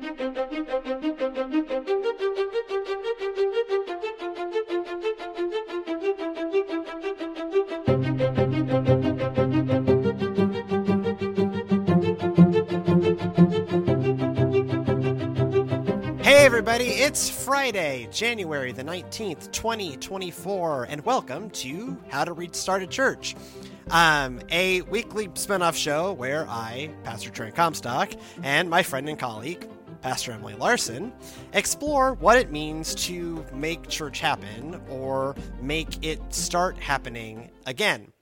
Hey everybody, it's Friday, January the 19th, 2024, and welcome to How to Restart a Church, um, a weekly spin-off show where I, Pastor Trent Comstock, and my friend and colleague, Pastor Emily Larson, explore what it means to make church happen or make it start happening again.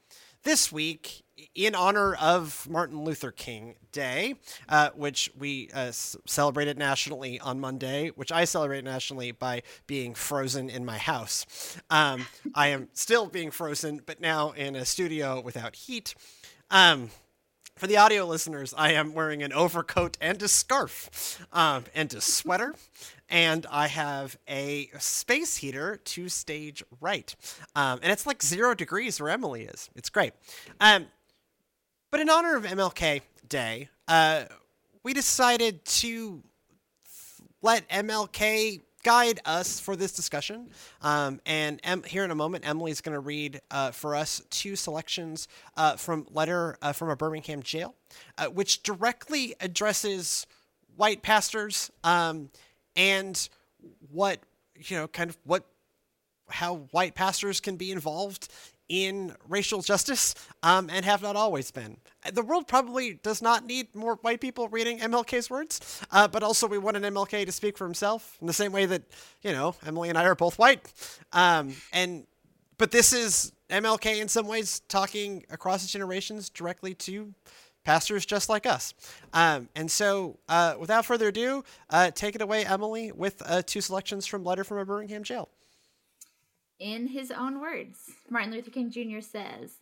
This week, in honor of Martin Luther King Day, uh, which we uh, celebrated nationally on Monday, which I celebrate nationally by being frozen in my house. Um, I am still being frozen, but now in a studio without heat. Um, for the audio listeners, I am wearing an overcoat and a scarf um, and a sweater, and I have a space heater to stage right. Um, and it's like zero degrees where Emily is. It's great. Um, but in honor of MLK Day, uh, we decided to let MLK guide us for this discussion. Um, and em- here in a moment, Emily's going to read uh, for us two selections uh, from letter uh, from a Birmingham jail, uh, which directly addresses white pastors um, and what you know, kind of what how white pastors can be involved in racial justice um, and have not always been. The world probably does not need more white people reading MLK's words, uh, but also we want an MLK to speak for himself in the same way that, you know, Emily and I are both white. Um, and but this is MLK in some ways talking across generations directly to pastors just like us. Um, and so, uh, without further ado, uh, take it away, Emily, with uh, two selections from Letter from a Birmingham Jail. In his own words, Martin Luther King Jr. says,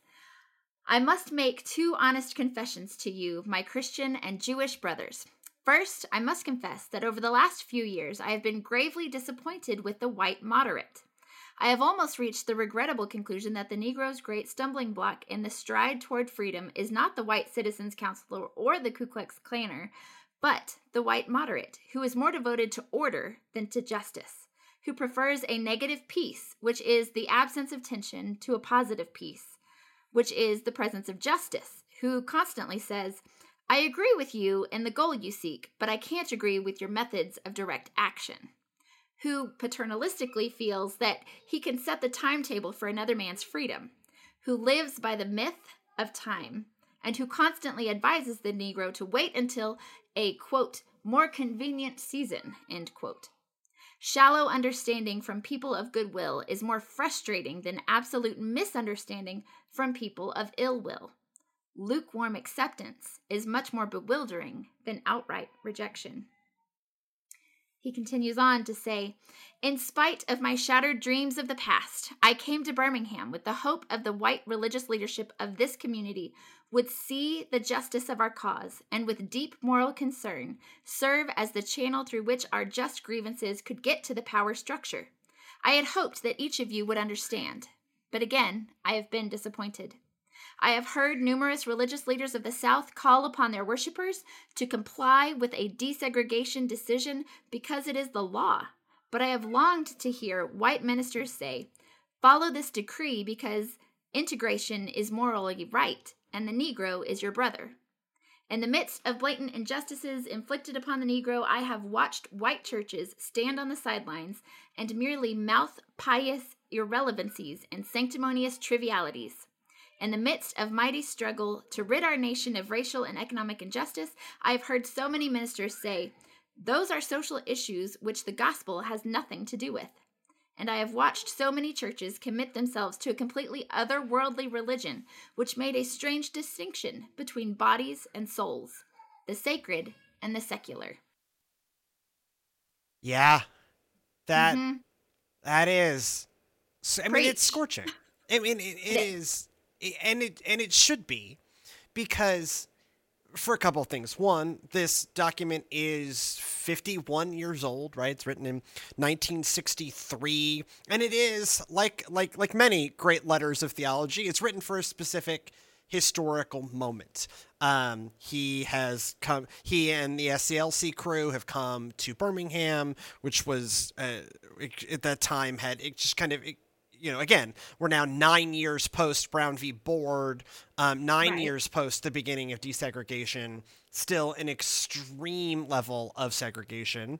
I must make two honest confessions to you, my Christian and Jewish brothers. First, I must confess that over the last few years I have been gravely disappointed with the white moderate. I have almost reached the regrettable conclusion that the Negro's great stumbling block in the stride toward freedom is not the white Citizens Council or the Ku Klux Klanner, but the white moderate, who is more devoted to order than to justice, who prefers a negative peace, which is the absence of tension, to a positive peace, which is the presence of justice, who constantly says, I agree with you in the goal you seek, but I can't agree with your methods of direct action. Who paternalistically feels that he can set the timetable for another man's freedom, who lives by the myth of time, and who constantly advises the Negro to wait until a quote, more convenient season, end quote. Shallow understanding from people of goodwill is more frustrating than absolute misunderstanding from people of ill will. Lukewarm acceptance is much more bewildering than outright rejection. He continues on to say, In spite of my shattered dreams of the past, I came to Birmingham with the hope of the white religious leadership of this community would see the justice of our cause and with deep moral concern serve as the channel through which our just grievances could get to the power structure. I had hoped that each of you would understand, but again, I have been disappointed. I have heard numerous religious leaders of the South call upon their worshippers to comply with a desegregation decision because it is the law. But I have longed to hear white ministers say, follow this decree because integration is morally right and the Negro is your brother. In the midst of blatant injustices inflicted upon the Negro, I have watched white churches stand on the sidelines and merely mouth pious irrelevancies and sanctimonious trivialities. In the midst of mighty struggle to rid our nation of racial and economic injustice, I have heard so many ministers say, those are social issues which the gospel has nothing to do with. And I have watched so many churches commit themselves to a completely otherworldly religion, which made a strange distinction between bodies and souls, the sacred and the secular. Yeah, that Mhm. that is. I mean, it's scorching. I mean, it, it is, and it and it should be, because for a couple of things. One, this document is 51 years old, right? It's written in 1963, and it is like like like many great letters of theology. It's written for a specific historical moment. Um, he has come. He and the SCLC crew have come to Birmingham, which was uh, at that time had it just kind of. It, you know, again, we're now nine years post Brown v. Board, um, nine right. years post the beginning of desegregation, still an extreme level of segregation.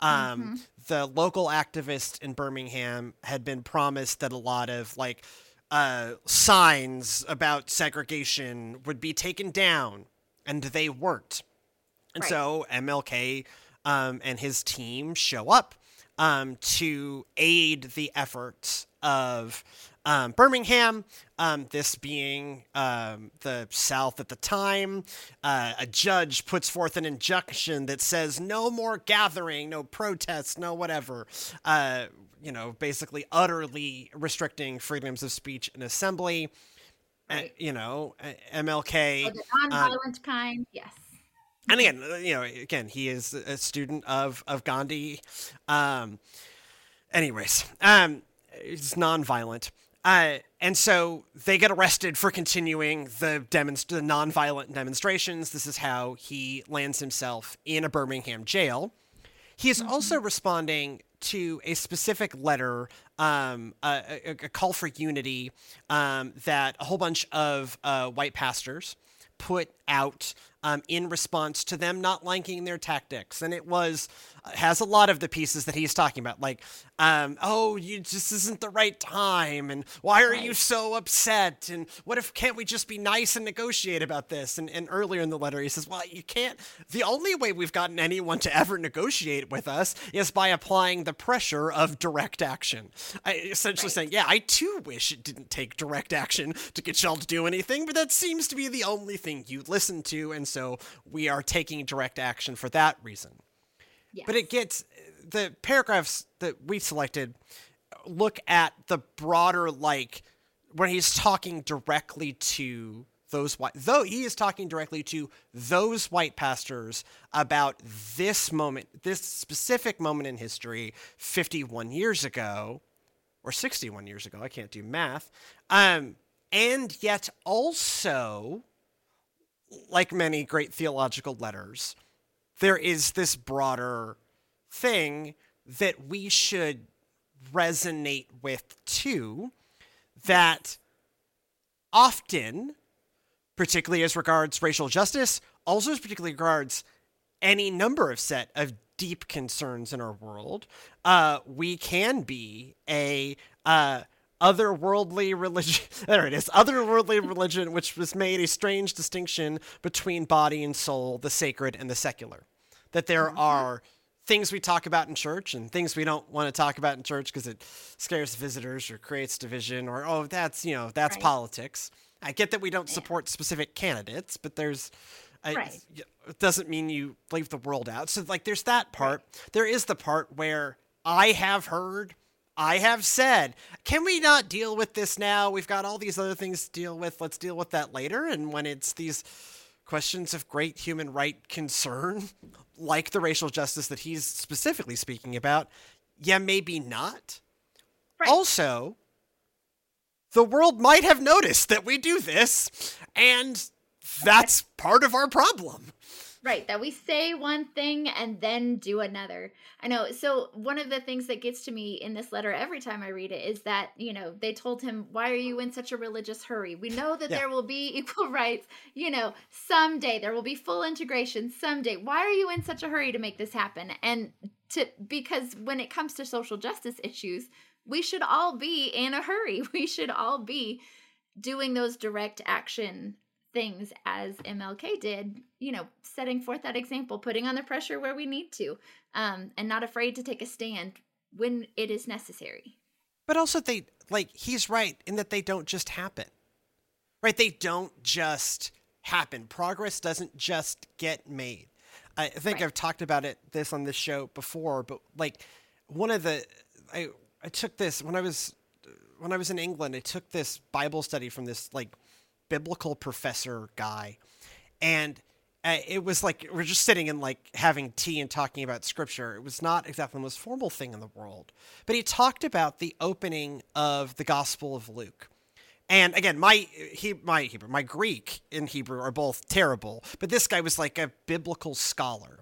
Um, mm-hmm. The local activist in Birmingham had been promised that a lot of like uh, signs about segregation would be taken down, and they weren't. And right. so MLK um, and his team show up um, to aid the efforts of um, Birmingham, um, this being um, the South at the time. Uh, a judge puts forth an injunction that says no more gathering, no protests, no whatever. Uh, you know, basically utterly restricting freedoms of speech and assembly. Right. Uh, you know, MLK. Oh, the nonviolent kind, yes. And again, uh, you know, again, he is a student of of Gandhi. Um, anyways, um, it's nonviolent. Uh, and so they get arrested for continuing the, demonst- the nonviolent demonstrations. This is how he lands himself in a Birmingham jail. He is mm-hmm. also responding to a specific letter, um, a, a, a, call for unity um, that a whole bunch of uh, white pastors put out um, in response to them not liking their tactics. And it was, has a lot of the pieces that he's talking about, like, um, oh, you just isn't the right time. And why are right. you so upset? And what if, can't we just be nice and negotiate about this? And, and earlier in the letter, he says, well, you can't, the only way we've gotten anyone to ever negotiate with us is by applying the pressure of direct action. I, essentially right. saying, yeah, I too wish it didn't take direct action to get y'all to do anything, but that seems to be the only thing you listen to. And so we are taking direct action for that reason. Yes. But it gets the paragraphs that we selected look at the broader like when he's talking directly to those white though he is talking directly to those white pastors about this moment this specific moment in history 51 years ago or 61 years ago i can't do math um and yet also like many great theological letters, there is this broader thing that we should resonate with too, that often, particularly as regards racial justice, also as particularly regards any number of set of deep concerns in our world, uh, we can be a uh, otherworldly religion. there it is. Otherworldly religion, which was made a strange distinction between body and soul, the sacred and the secular. That there mm-hmm. are things we talk about in church and things we don't want to talk about in church because it scares visitors or creates division or oh that's you know that's right. politics. I get that we don't support specific candidates, but there's right. it doesn't mean you leave the world out. So like there's that part. There is the part where I have heard I have said, can we not deal with this now? We've got all these other things to deal with. Let's deal with that later. And when it's these questions of great human right concern, like the racial justice that he's specifically speaking about, yeah, maybe not. Right. Also, the world might have noticed that we do this, and that's part of our problem. Right, that we say one thing and then do another. I know. So, one of the things that gets to me in this letter every time I read it is that, you know, they told him, Why are you in such a religious hurry? We know that yeah. there will be equal rights, you know, someday there will be full integration someday. Why are you in such a hurry to make this happen? And to, because when it comes to social justice issues, we should all be in a hurry. We should all be doing those direct action things as MLK did, you know, setting forth that example, putting on the pressure where we need to, um, and not afraid to take a stand when it is necessary. But also, they like he's right in that they don't just happen, right? They don't just happen. Progress doesn't just get made. I think right. I've talked about it this on this show before, but like one of the I I took this when I was when I was in England. I took this Bible study from this like biblical professor guy, and uh, it was like we're just sitting and like having tea and talking about scripture. It was not exactly the most formal thing in the world, but he talked about the opening of the Gospel of Luke, And again, my he my Hebrew, my Greek and Hebrew are both terrible, but this guy was like a biblical scholar.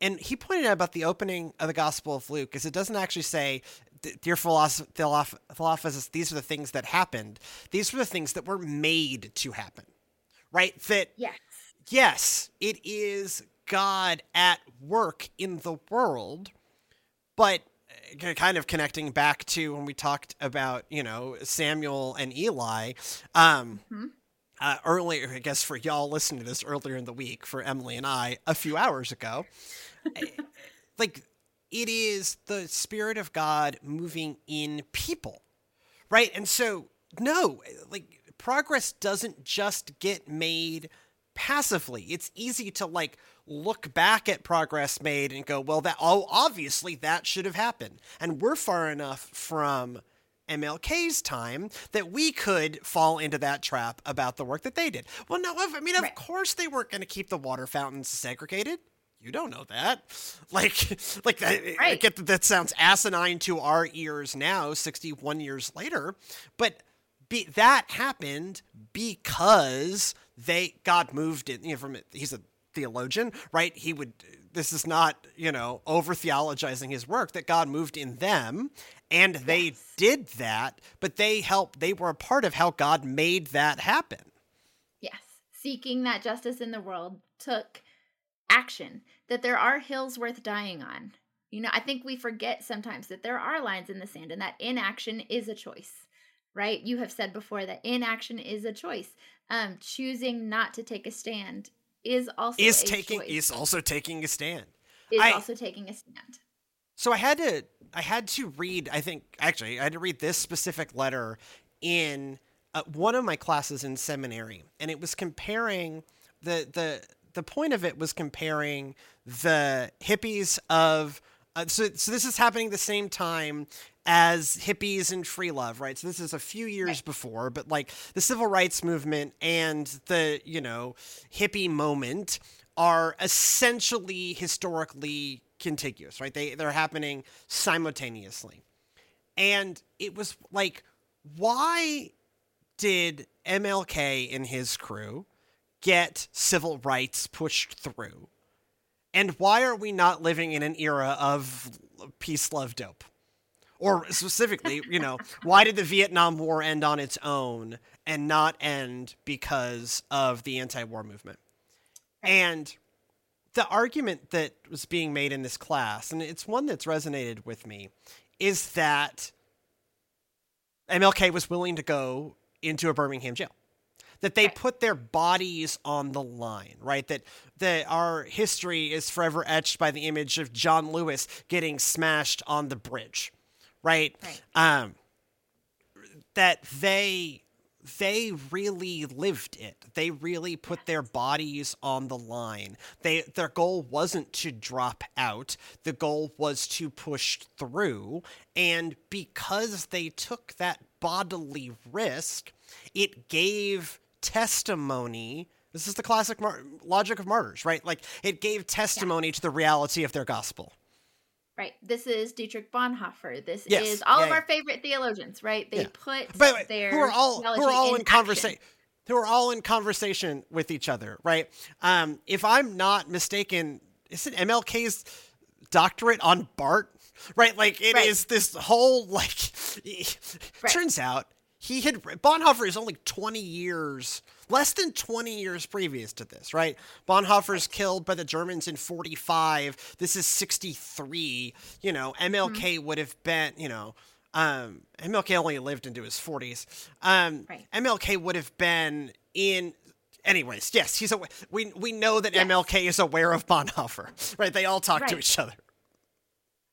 And he pointed out about the opening of the Gospel of Luke is it doesn't actually say dear Theophilus, these are the things that happened. These were the things that were made to happen, right? That yes, yes, it is God at work in the world, but uh, kind of connecting back to when we talked about you know Samuel and Eli. Um, mm-hmm. uh, earlier, I guess for y'all listening to this earlier in the week, for Emily and I, a few hours ago, like it is the spirit of God moving in people, right? And so, no, like progress doesn't just get made passively. It's easy to like look back at progress made and go, well, that oh, obviously that should have happened. And we're far enough from MLK's time that we could fall into that trap about the work that they did. Well, no, I mean, of right. course they weren't going to keep the water fountains segregated. You don't know that. Like, like that, right. I get that that sounds asinine to our ears now, 61 years later, but be, that happened because they God moved it. You know, from he's a theologian, right? He would. This is not you know over theologizing his work. That God moved in them, and they yes. did that. But they helped. They were a part of how God made that happen. Yes, seeking that justice in the world took action. That there are hills worth dying on. You know, I think we forget sometimes that there are lines in the sand, and that inaction is a choice right? You have said before that inaction is a choice. Um, choosing not to take a stand is also is taking choice. is also taking a stand. Is I, also taking a stand. So I had to I had to read. I think actually I had to read this specific letter in uh, one of my classes in seminary, and it was comparing the the the point of it was comparing the hippies of uh, so, so this is happening the same time as hippies and free love, right? So this is a few years right. before, but like the civil rights movement and the, you know, hippie moment are essentially historically contiguous, right? They they're happening simultaneously. And it was like why did MLK and his crew get civil rights pushed through? And why are we not living in an era of peace, love, dope? Or specifically, you know, why did the Vietnam War end on its own and not end because of the anti war movement? And the argument that was being made in this class, and it's one that's resonated with me, is that MLK was willing to go into a Birmingham jail that they put their bodies on the line, right? That that our history is forever etched by the image of John Lewis getting smashed on the bridge, right? right. Um, that they they really lived it. They really put their bodies on the line. They their goal wasn't to drop out. The goal was to push through. And because they took that bodily risk, it gave testimony. This is the classic mar- logic of martyrs, right? Like it gave testimony yeah. to the reality of their gospel. Right. This is Dietrich Bonhoeffer. This yes. is all yeah, of yeah. our favorite theologians, right? They put By the way, their who are all who are all in, in conversation who are all in conversation with each other, right? Um, if I'm not mistaken, isn't MLK's doctorate on Barth? Right, like it right. is this whole like. right. Turns out he had Bonhoeffer is only 20 years, less than 20 years previous to this, right? Bonhoeffer's killed by the Germans in 45. This is 63. You know, MLK mm-hmm. would have been, you know, um, MLK only lived into his 40s. Um, right. MLK would have been in anyways, yes, he's a we we know that yes. MLK is aware of Bonhoeffer, right? They all talk right. to each other.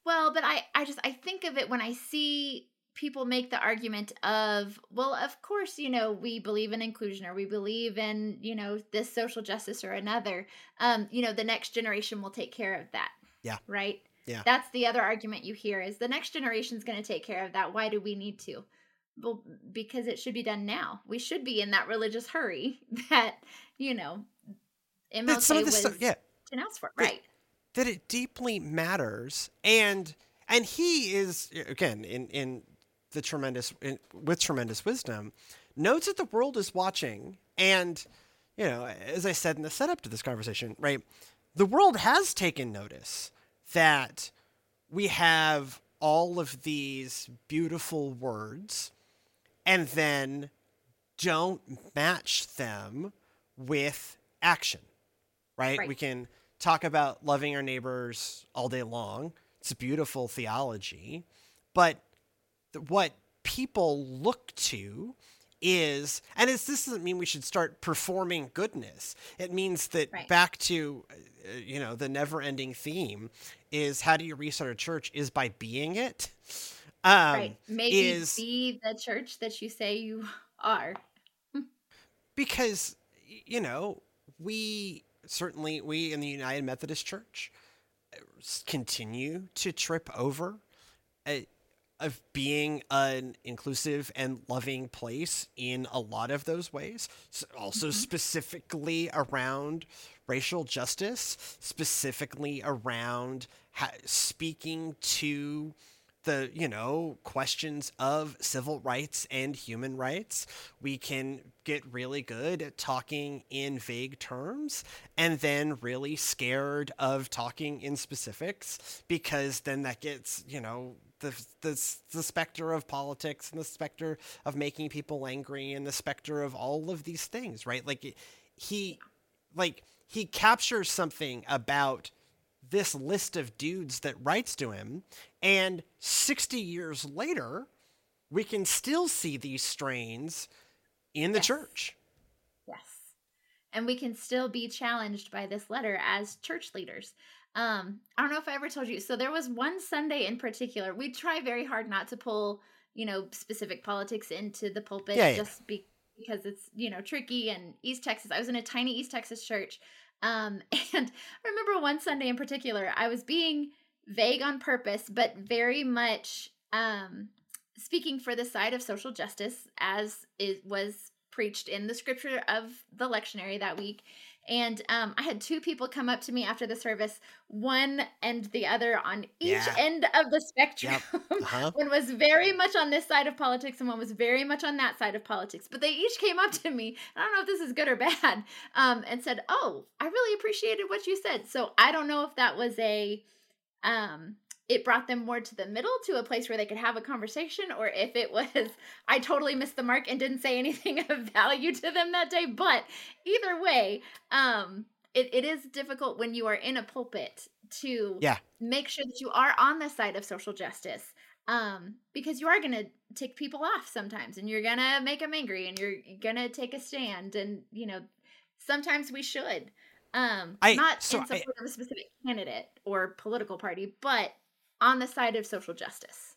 Well, but I I just I think of it when I see people make the argument of, well, of course, you know, we believe in inclusion or we believe in, you know, this social justice or another. Um, you know, the next generation will take care of that. Yeah. Right? Yeah. That's the other argument you hear is the next generation is going to take care of that. Why do we need to? Well, because it should be done now. We should be in that religious hurry that, you know, MLK some of this stuff, yeah. announced for, right? That, that it deeply matters and and he is again in in the tremendous with tremendous wisdom notes that the world is watching. And, you know, as I said in the setup to this conversation, right, the world has taken notice that we have all of these beautiful words and then don't match them with action, right? Right. We can talk about loving our neighbors all day long. It's a beautiful theology. But what people look to is, and it's, this doesn't mean we should start performing goodness. It means that Right. back to, uh, you know, the never ending theme is how do you restart a church is by being it. Um, right. Maybe is- be the church that you say you are. because you know we certainly we in the united methodist church uh, continue to trip over uh, of being an inclusive and loving place in a lot of those ways. S- also mm-hmm. specifically around racial justice specifically around ha- speaking to the you know questions of civil rights and human rights we can get really good at talking in vague terms and then really scared of talking in specifics because then that gets you know the, the, the specter of politics and the specter of making people angry and the specter of all of these things right? Like he like he captures something about this list of dudes that writes to him and 60 years later we can still see these strains in the Yes. church Yes. And we can still be challenged by this letter as church leaders. Um, I don't know if I ever told you. So there was one Sunday in particular. We try very hard not to pull, you know, specific politics into the pulpit Yeah, yeah. just be- because it's, you know, tricky and East Texas. I was in a tiny East Texas church. Um, and I remember one Sunday in particular, I was being vague on purpose, but very much um speaking for the side of social justice as it was preached in the scripture of the lectionary that week. And um, I had two people come up to me after the service, one and the other on each Yeah. end of the spectrum. uh-huh one was very much on this side of politics and one was very much on that side of politics. But they each came up to me, I don't know if this is good or bad, um, and said, Oh, I really appreciated what you said. So I don't know if that was a um it brought them more to the middle to a place where they could have a conversation or if it was i totally missed the mark and didn't say anything of value to them that day but either way um it, it is difficult when you are in a pulpit to Yeah. make sure that you are on the side of social justice um because you are going to tick people off sometimes and you're going to make them angry and you're going to take a stand and you know sometimes we should um I- not so in I- support of a specific candidate or political party but on the side of social justice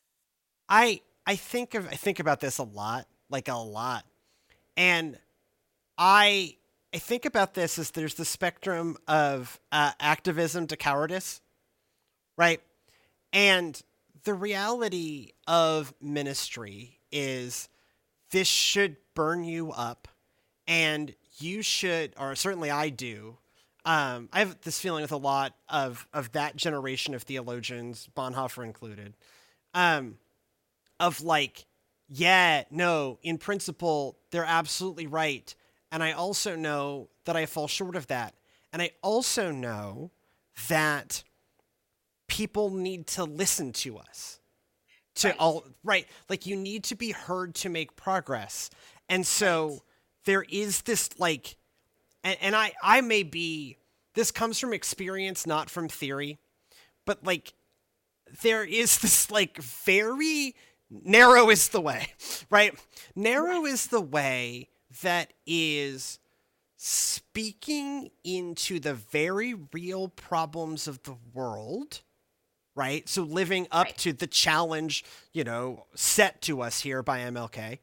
I I think of I think about this a lot, like a lot. And I I think about this as there's the spectrum of uh, activism to cowardice, right? And the reality of ministry is this should burn you up, and you should, or certainly I do. Um, I have this feeling with a lot of of that generation of theologians, Bonhoeffer included, um, of like, yeah, no, in principle, they're absolutely right. And I also know that I fall short of that. And I also know that people need to listen to us. To Right. all right, like you need to be heard to make progress. And so Right. there is this like and, and I I may be this comes from experience, not from theory, but like there is this like very narrow is the way, right? Narrow is the way that is speaking into the very real problems of the world, right? So living up Right. to the challenge, you know, set to us here by MLK.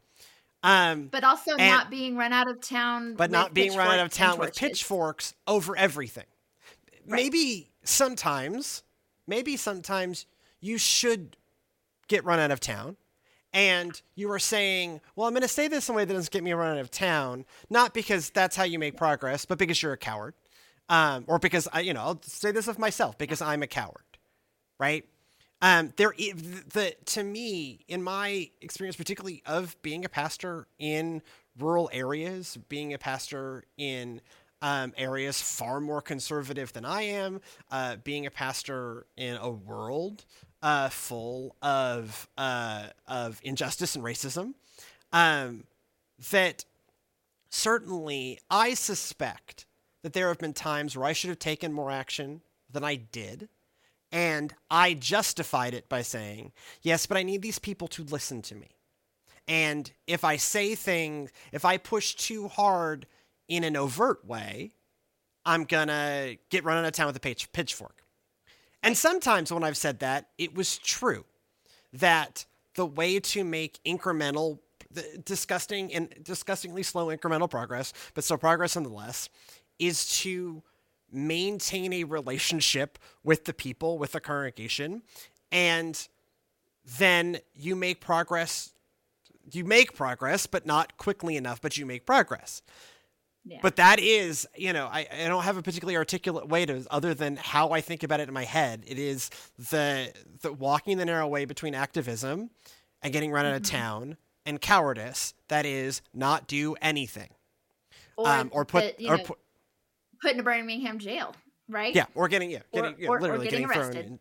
Um, but also And- not being run out of town but not being run out of town with pitchforks over everything. Right. Maybe sometimes, maybe sometimes you should get run out of town. And you are saying, well, I'm going to say this in a way that doesn't get me run out of town, not because that's how you make progress, but because you're a coward. Um, or because I, you know, I'll say this of myself because I'm a coward, right? Um, there, the to me, in my experience, particularly of being a pastor in rural areas, being a pastor in um, areas far more conservative than I am, uh, being a pastor in a world uh, full of uh, of injustice and racism, um, that certainly I suspect that there have been times where I should have taken more action than I did. And I justified it by saying, yes, but I need these people to listen to me. And if I say things, if I push too hard in an overt way, I'm going to get run out of town with a pitch, pitchfork. And sometimes when I've said that, it was true that the way to make incremental, disgusting and disgustingly slow incremental progress, but still progress nonetheless, is to maintain a relationship with the people, with the congregation, and then you make progress. You make progress, but not quickly enough, but you make progress. Yeah. But that is, you know, I, I don't have a particularly articulate way to other than how I think about it in my head. It is the the walking the narrow way between activism and getting run mm-hmm. out of mm-hmm. town and cowardice that is not do anything. Or, um, or put or know, put put in a Birmingham jail, right? Yeah, or getting yeah, getting or, yeah, or, literally or getting, getting arrested. thrown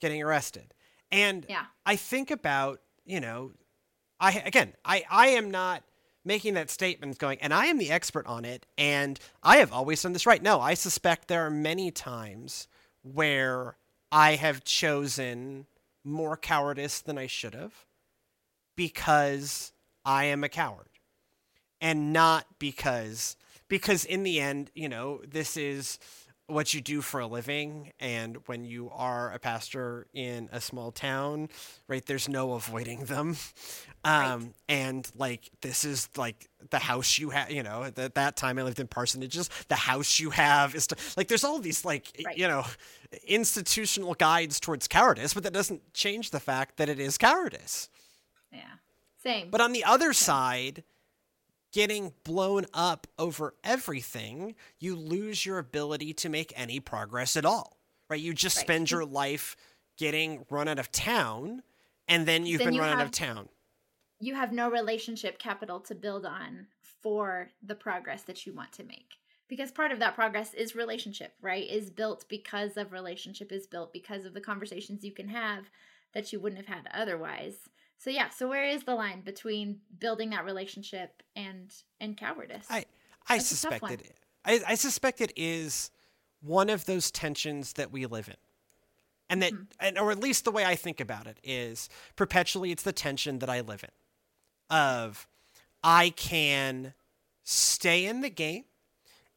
getting arrested. And yeah. I think about, you know, I again, I I am not making that statement going, and I am the expert on it, and I have always done this right. No, I suspect there are many times where I have chosen more cowardice than I should have because I am a coward and not because because in the end, you know, this is what you do for a living and when you are a pastor in a small town right there's no avoiding them um, right. and like this is like the house you have you know at that time i lived in parsonages the house you have is to, like there's all these like right. you know institutional guides towards cowardice but that doesn't change the fact that it is cowardice yeah same but on the other same. side getting blown up over everything, you lose your ability to make any progress at all. Right? You just right. spend your life getting run out of town and then you've then been you run have, out of town. You have no relationship capital to build on for the progress that you want to make. Because part of that progress is relationship, right? Is built because of relationship, is built because of the conversations you can have that you wouldn't have had otherwise. So yeah, so where is the line between building that relationship and and cowardice? I I That's suspect it. I, I suspect it is one of those tensions that we live in. And that mm-hmm. and or at least the way I think about it is perpetually it's the tension that I live in. Of I can stay in the game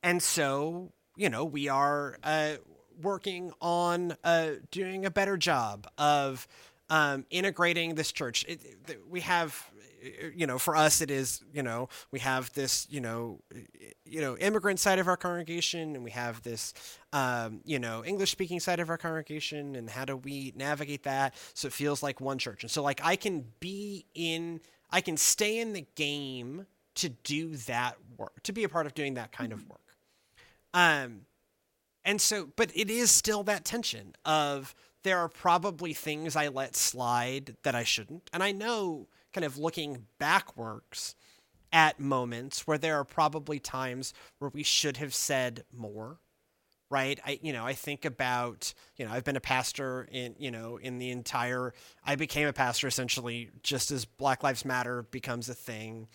and so, you know, we are uh, working on uh, doing a better job of um, integrating this church. It, it, we have, you know, for us, it is, you know, we have this, you know, you know, immigrant side of our congregation, and we have this, um, you know, English speaking side of our congregation, and how do we navigate that so it feels like one church? And so, like, I can be in, I can stay in the game to do that work, to be a part of doing that kind of work. Um, and so, but it is still that tension of there are probably things I let slide that I shouldn't. And I know, kind of looking backwards at moments where there are probably times where we should have said more right i you know i think about you know i've been a pastor in you know in the entire i became a pastor essentially just as black lives matter becomes a thing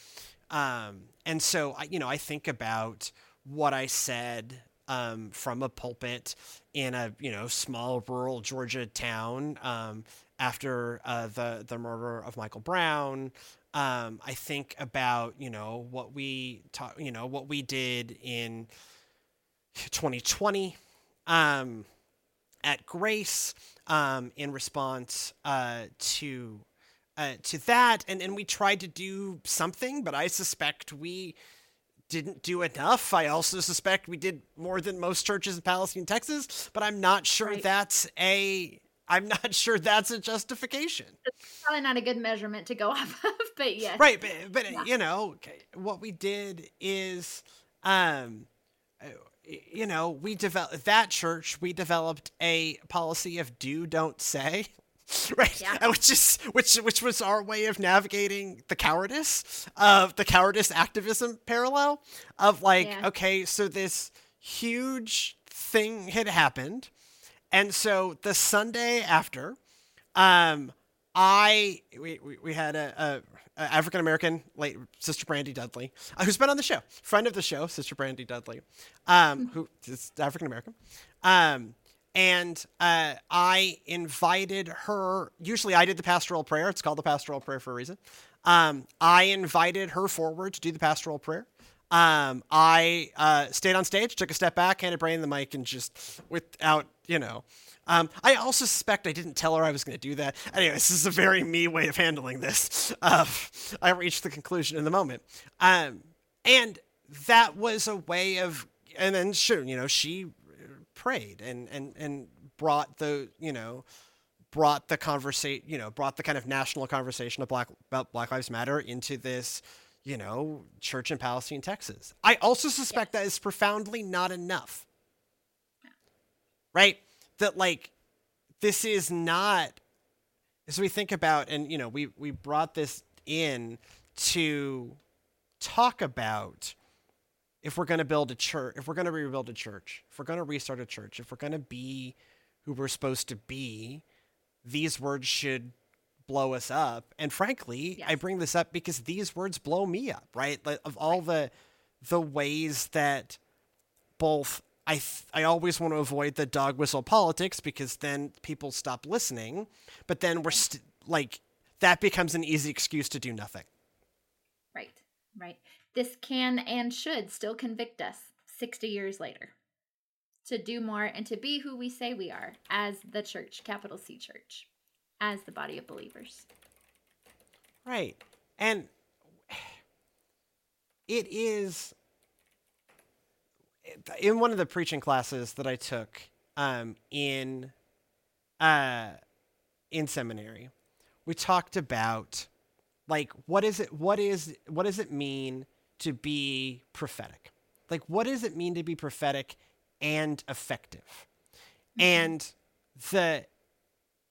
um, and so i you know i think about what i said um, from a pulpit in a you know small rural Georgia town um, after uh, the the murder of Michael Brown. Um, I think about you know what we ta- you know what we did in 2020 um, at Grace um, in response uh, to uh, to that, and and we tried to do something, but I suspect we didn't do enough. I also suspect we did more than most churches in Palestine, Texas, but I'm not sure right. that's a I'm not sure that's a justification. It's probably not a good measurement to go off of, but yes. Right, but, but yeah. you know, what we did is um you know, we developed that church, we developed a policy of do don't say. right yeah. which is which which was our way of navigating the cowardice of the cowardice activism parallel of like yeah. okay so this huge thing had happened and so the sunday after um i we we, we had a, a, a african american late sister brandy dudley uh, who's been on the show friend of the show sister brandy dudley um who is african american um and uh, I invited her. Usually, I did the pastoral prayer. It's called the pastoral prayer for a reason. Um, I invited her forward to do the pastoral prayer. Um, I uh, stayed on stage, took a step back, handed Brandon the mic, and just without, you know. Um, I also suspect I didn't tell her I was going to do that. Anyway, this is a very me way of handling this. Uh, I reached the conclusion in the moment. Um, and that was a way of, and then sure, you know, she prayed and and and brought the you know brought the conversation you know brought the kind of national conversation of black about Black Lives Matter into this you know church in Palestine, Texas. I also suspect that is profoundly not enough. Right? That like this is not as we think about and you know we we brought this in to talk about if we're going to build a church, if we're going to rebuild a church, if we're going to restart a church, if we're going to be who we're supposed to be, these words should blow us up. And frankly, yes. I bring this up because these words blow me up, right? Like, of all the the ways that both I th- I always want to avoid the dog whistle politics because then people stop listening, but then we're st- like that becomes an easy excuse to do nothing. Right. Right this can and should still convict us 60 years later to do more and to be who we say we are as the church, capital C church, as the body of believers. Right. And it is in one of the preaching classes that I took um, in uh, in seminary, we talked about like what is it what is what does it mean to be prophetic? Like, what does it mean to be prophetic and effective? Mm-hmm. And the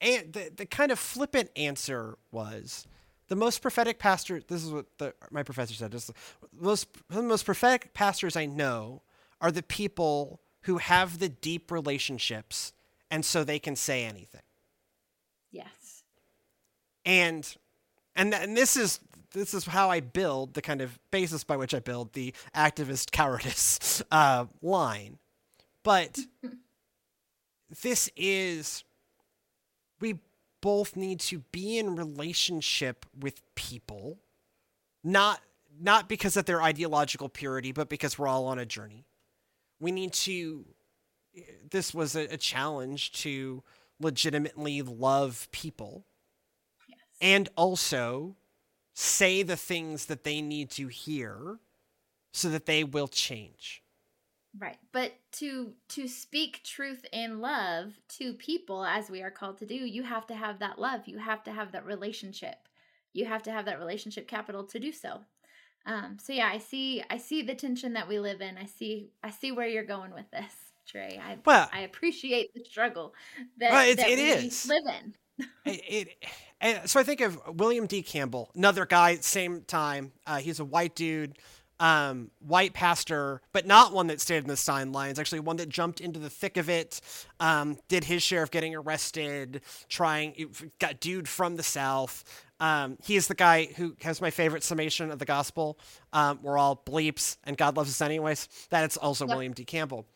and the, the kind of flippant answer was the most prophetic pastor this is what the, my professor said this, the most the most prophetic pastors i know are the people who have the deep relationships and so they can say anything yes and and, and this is this is how I build the kind of basis by which I build the activist cowardice uh, line. But this is we both need to be in relationship with people, not not because of their ideological purity, but because we're all on a journey. We need to. This was a, a challenge to legitimately love people, yes. and also say the things that they need to hear so that they will change. Right. But to to speak truth in love to people as we are called to do you have to have that love. You have to have that relationship. You have to have that relationship capital to do so. Um so yeah i see i see the tension that we live in. I see i see where you're going with this trey. I well, i appreciate the struggle that, well, that it we is. live in it, it so I think of William D. Campbell, another guy, same time. Uh, he's a white dude, um, white pastor, but not one that stayed in the sign lines. Actually, one that jumped into the thick of it, um, did his share of getting arrested, trying, got dude from the South. Um, he is the guy who has my favorite summation of the gospel. Um, we're all bleeps, and God loves us anyways. That is also yep. William D. Campbell.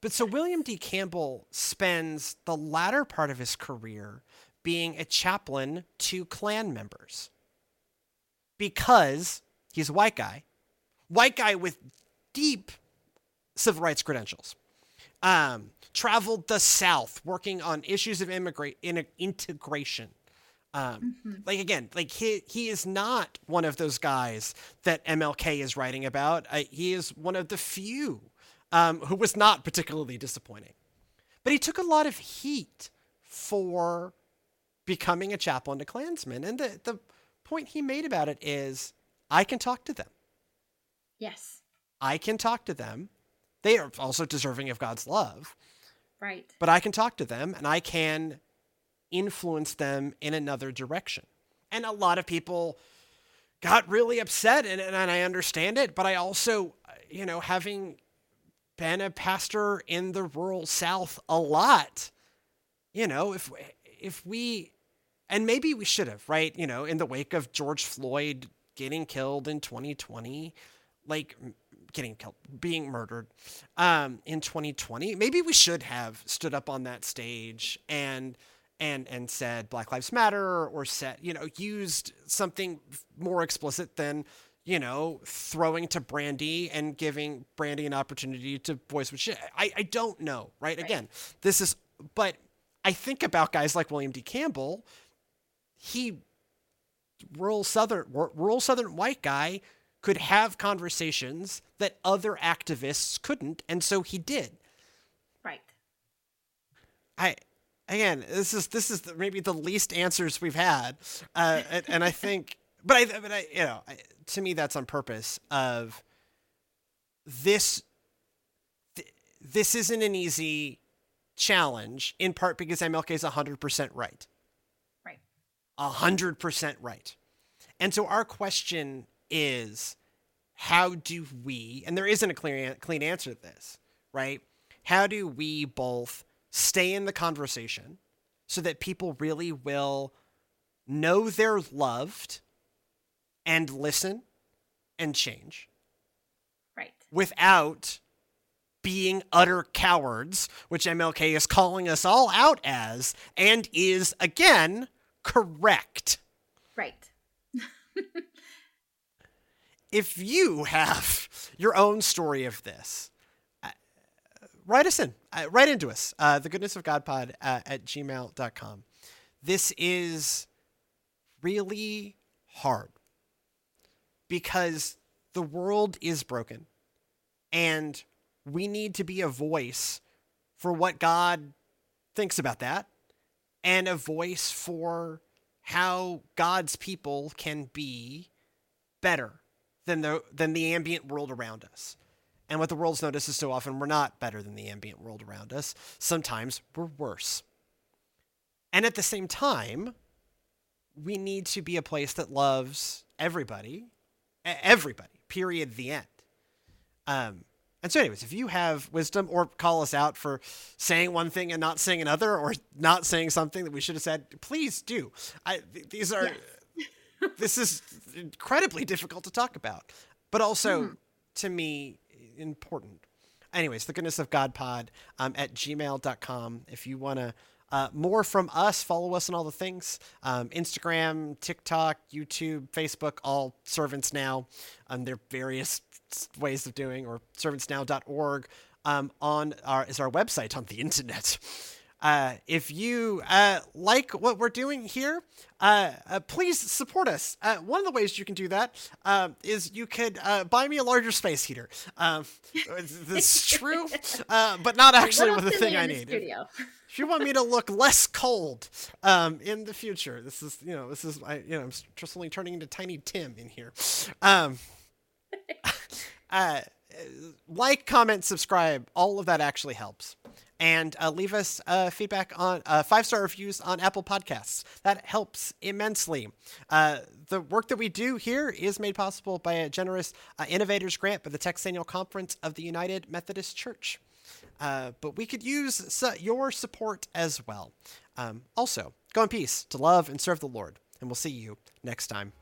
But so William D. Campbell spends the latter part of his career being a chaplain to Klan members because he's a white guy, white guy with deep civil rights credentials. Um, traveled the South working on issues of immigrate in, integration. Um, mm-hmm. Like again, like he he is not one of those guys that MLK is writing about. Uh, he is one of the few um, who was not particularly disappointing, but he took a lot of heat for becoming a chaplain to Klansmen. And the, the point he made about it is I can talk to them. Yes. I can talk to them. They are also deserving of God's love. Right. But I can talk to them and I can influence them in another direction. And a lot of people got really upset, and, and I understand it, but I also, you know, having been a pastor in the rural South a lot, you know, if if we and maybe we should have, right? You know, in the wake of George Floyd getting killed in 2020, like getting killed, being murdered um, in 2020, maybe we should have stood up on that stage and and and said Black Lives Matter or said you know used something more explicit than you know throwing to Brandy and giving Brandy an opportunity to voice what she I I don't know right? right again this is but I think about guys like William D Campbell he rural southern rural southern white guy could have conversations that other activists couldn't and so he did. Right. I again this is this is the, maybe the least answers we've had uh, and, and, i think but i but i you know I, to me that's on purpose of this th- this isn't an easy challenge in part because mlk is 100% right right 100% right and so our question is how do we, and there isn't a clear, clean answer to this, right? How do we both stay in the conversation so that people really will know they're loved and listen and change? Right. Without being utter cowards, which MLK is calling us all out as, and is again correct. Right. if you have your own story of this, uh, write us in, uh, write into us, uh, the goodness of God pod uh, at gmail.com. This is really hard because the world is broken and we need to be a voice for what God thinks about that and a voice for how God's people can be better than the than the ambient world around us. And what the world's noticed is so often we're not better than the ambient world around us. Sometimes we're worse. And at the same time, we need to be a place that loves everybody, everybody. Period. The end. Um, and so, anyways, if you have wisdom or call us out for saying one thing and not saying another, or not saying something that we should have said, please do. I, th- these are. Yes this is incredibly difficult to talk about, but also mm. to me important. Anyways, the goodness of God pod um, at gmail.com. If you want to uh, more from us, follow us on all the things um, Instagram, TikTok, YouTube, Facebook, all servants now. Um, their various ways of doing, or servantsnow.org um, on our is our website on the internet. Uh, if you uh, like what we're doing here, uh, uh please support us. Uh, one of the ways you can do that um, is you could uh, buy me a larger space heater. Um, this is true, but not actually with the thing I need. If, if, you want me to look less cold um, in the future, this is you know this is I, you know I'm just only turning into Tiny Tim in here. Um, like, comment, subscribe. All of that actually helps and uh, leave us uh, feedback on uh, five star reviews on Apple Podcasts. That helps immensely. Uh, the work that we do here is made possible by a generous uh, innovators grant by the Texas Annual Conference of the United Methodist Church. Uh, but we could use su- your support as well. Um, also, go in peace to love and serve the Lord, and we'll see you next time.